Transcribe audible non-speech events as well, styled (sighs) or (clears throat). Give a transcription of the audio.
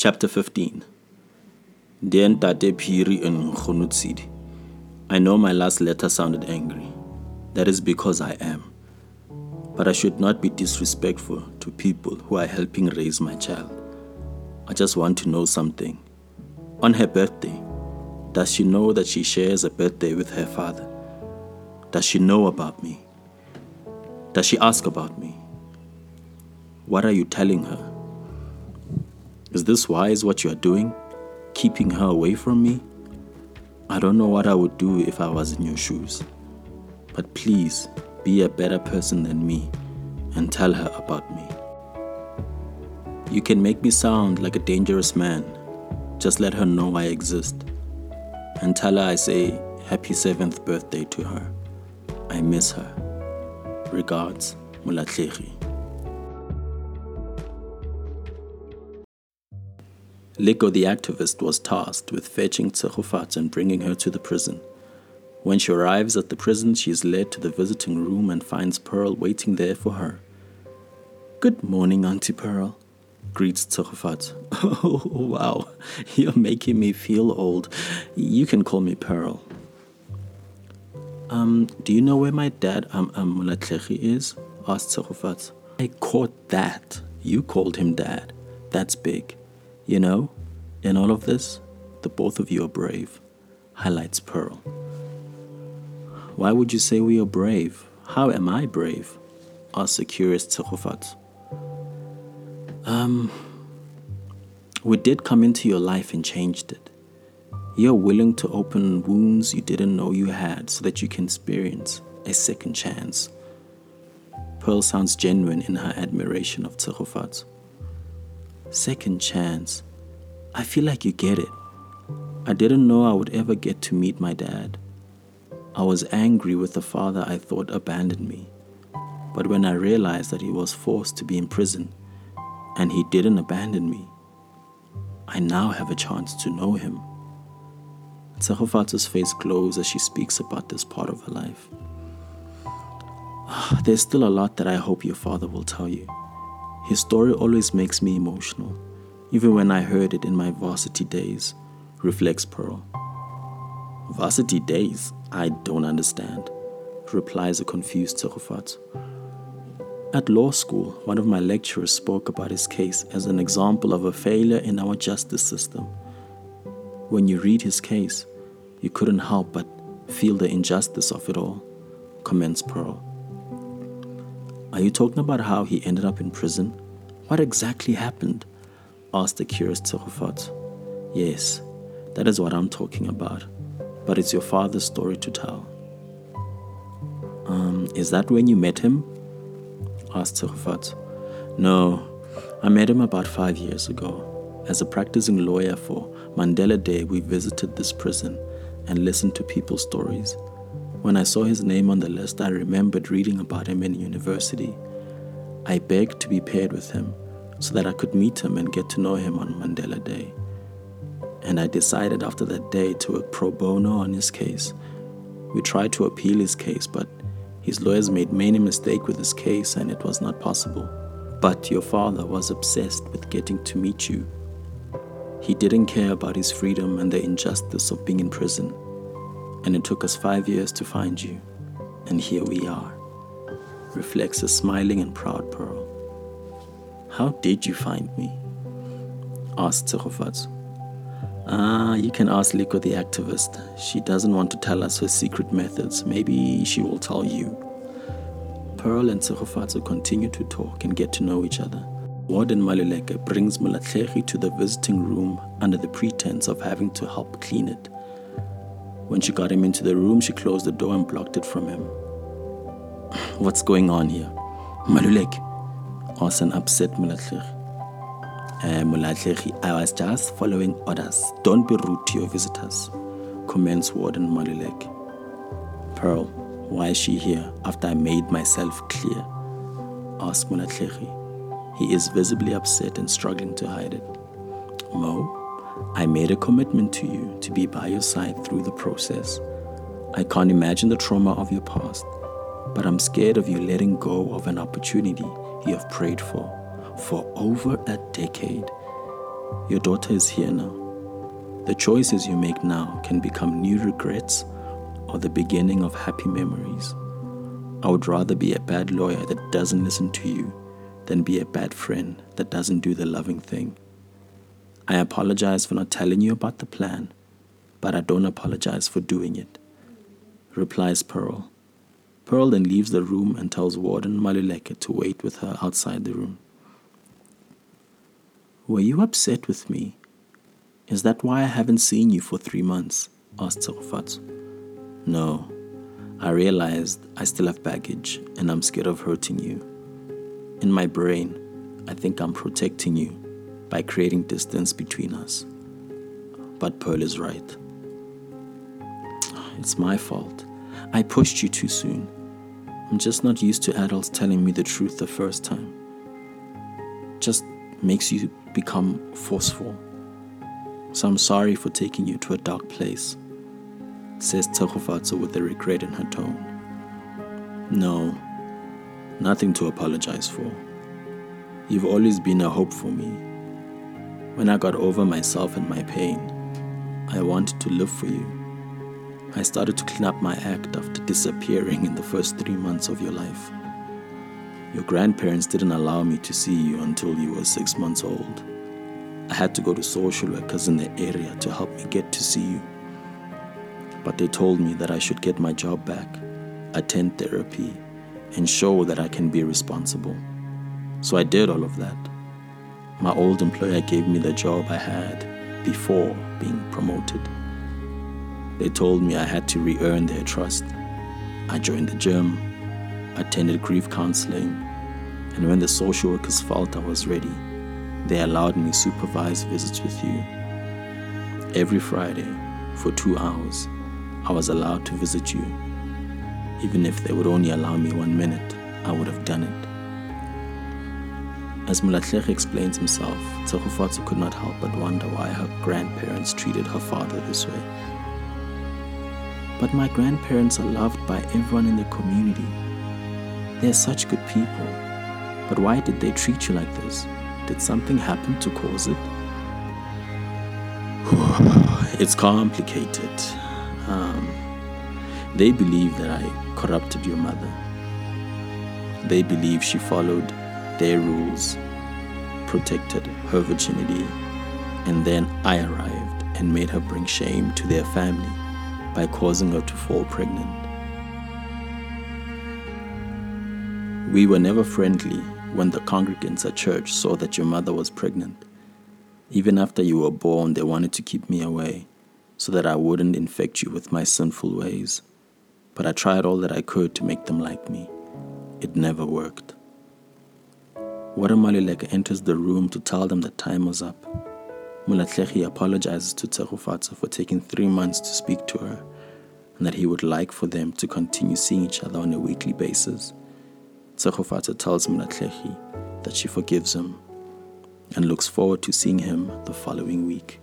Chapter 15 Dear Ntate Phiri and Nkgono I know my last letter sounded angry. That is because I am. But I should not be disrespectful to people who are helping raise my child. I just want to know something. On her birthday, does she know that she shares a birthday with her father? Does she know about me? Does she ask about me? What are you telling her? Is this wise what you are doing? Keeping her away from me? I don't know what I would do if I was in your shoes. But please be a better person than me and tell her about me. You can make me sound like a dangerous man. Just let her know I exist. And tell her I say happy seventh birthday to her. I miss her. Regards, Mulatlegi. Liko the activist was tasked with fetching Tshegofatso and bringing her to the prison. When she arrives at the prison, she is led to the visiting room and finds Pearl waiting there for her. Good morning, Auntie Pearl, greets Tshegofatso. (laughs) Oh, wow, you're making me feel old. You can call me Pearl. Um, do you know where my dad, um, um is? asked Tshegofatso. I caught that. You called him dad. That's big. You know, in all of this, the both of you are brave, highlights Pearl. Why would you say we are brave? How am I brave? asks the curious Tshegofatso. Um, we did come into your life and changed it. You're willing to open wounds you didn't know you had so that you can experience a second chance. Pearl sounds genuine in her admiration of Tshegofatso. Second chance. I feel like you get it. I didn't know I would ever get to meet my dad. I was angry with the father I thought abandoned me. But when I realized that he was forced to be in prison and he didn't abandon me, I now have a chance to know him. Tshegofatso's face glows as she speaks about this part of her life. (sighs) There's still a lot that I hope your father will tell you. His story always makes me emotional, even when I heard it in my varsity days, reflects Pearl. Varsity days? I don't understand, replies a confused Tshegofatso. At law school, one of my lecturers spoke about his case as an example of a failure in our justice system. When you read his case, you couldn't help but feel the injustice of it all, comments Pearl. Are you talking about how he ended up in prison? What exactly happened? Asked the curious Tshegofatso. Yes, that is what I'm talking about. But it's your father's story to tell. Um, is that when you met him? asked Tsegofat. No, I met him about five years ago. As a practicing lawyer for Mandela Day, we visited this prison and listened to people's stories. When I saw his name on the list, I remembered reading about him in university. I begged to be paired with him so that I could meet him and get to know him on Mandela Day. And I decided after that day to work pro bono on his case. We tried to appeal his case, but his lawyers made many mistakes with his case and it was not possible. But your father was obsessed with getting to meet you. He didn't care about his freedom and the injustice of being in prison and it took us five years to find you, and here we are. Reflects a smiling and proud Pearl. How did you find me? asked Tshegofatso. Ah, you can ask Liko the activist. She doesn't want to tell us her secret methods. Maybe she will tell you. Pearl and Tshegofatso continue to talk and get to know each other. Warden Maluleke brings Mulatlegi to the visiting room under the pretense of having to help clean it. When she got him into the room, she closed the door and blocked it from him. (clears throat) What's going on here? Maluleke, asked an upset Mulatlegi. Uh, I was just following orders. Don't be rude to your visitors, comments Warden Maluleke. Pearl, why is she here after I made myself clear? asked Mulatlegi. He is visibly upset and struggling to hide it. Mo, I made a commitment to you to be by your side through the process. I can't imagine the trauma of your past, but I'm scared of you letting go of an opportunity you have prayed for for over a decade. Your daughter is here now. The choices you make now can become new regrets or the beginning of happy memories. I would rather be a bad lawyer that doesn't listen to you than be a bad friend that doesn't do the loving thing. I apologize for not telling you about the plan, but I don't apologize for doing it, replies Pearl. Pearl then leaves the room and tells Warden Maluleke to wait with her outside the room. Were you upset with me? Is that why I haven't seen you for three months? asked Tshegofatso. No, I realized I still have baggage and I'm scared of hurting you. In my brain, I think I'm protecting you by creating distance between us. But Pearl is right. It's my fault. I pushed you too soon. I'm just not used to adults telling me the truth the first time. Just makes you become forceful. So I'm sorry for taking you to a dark place, says Tshegofatso with a regret in her tone. No, nothing to apologize for. You've always been a hope for me. When I got over myself and my pain, I wanted to live for you. I started to clean up my act after disappearing in the first three months of your life. Your grandparents didn't allow me to see you until you were six months old. I had to go to social workers in the area to help me get to see you. But they told me that I should get my job back, attend therapy, and show that I can be responsible. So I did all of that. My old employer gave me the job I had before being promoted. They told me I had to re earn their trust. I joined the gym, attended grief counseling, and when the social workers felt I was ready, they allowed me supervised visits with you. Every Friday, for two hours, I was allowed to visit you. Even if they would only allow me one minute, I would have done it. As Molatlege explains himself, Tshegofatso could not help but wonder why her grandparents treated her father this way. But my grandparents are loved by everyone in the community. They're such good people. But why did they treat you like this? Did something happen to cause it? (sighs) it's complicated. Um, they believe that I corrupted your mother. They believe she followed their rules, protected her virginity, and then I arrived and made her bring shame to their family by causing her to fall pregnant. We were never friendly when the congregants at church saw that your mother was pregnant. Even after you were born, they wanted to keep me away so that I wouldn't infect you with my sinful ways. But I tried all that I could to make them like me. It never worked. Warden Maluleke enters the room to tell them that time was up. Molatlege apologizes to Tshegofatso for taking three months to speak to her and that he would like for them to continue seeing each other on a weekly basis. Tshegofatso tells Molatlege that she forgives him and looks forward to seeing him the following week.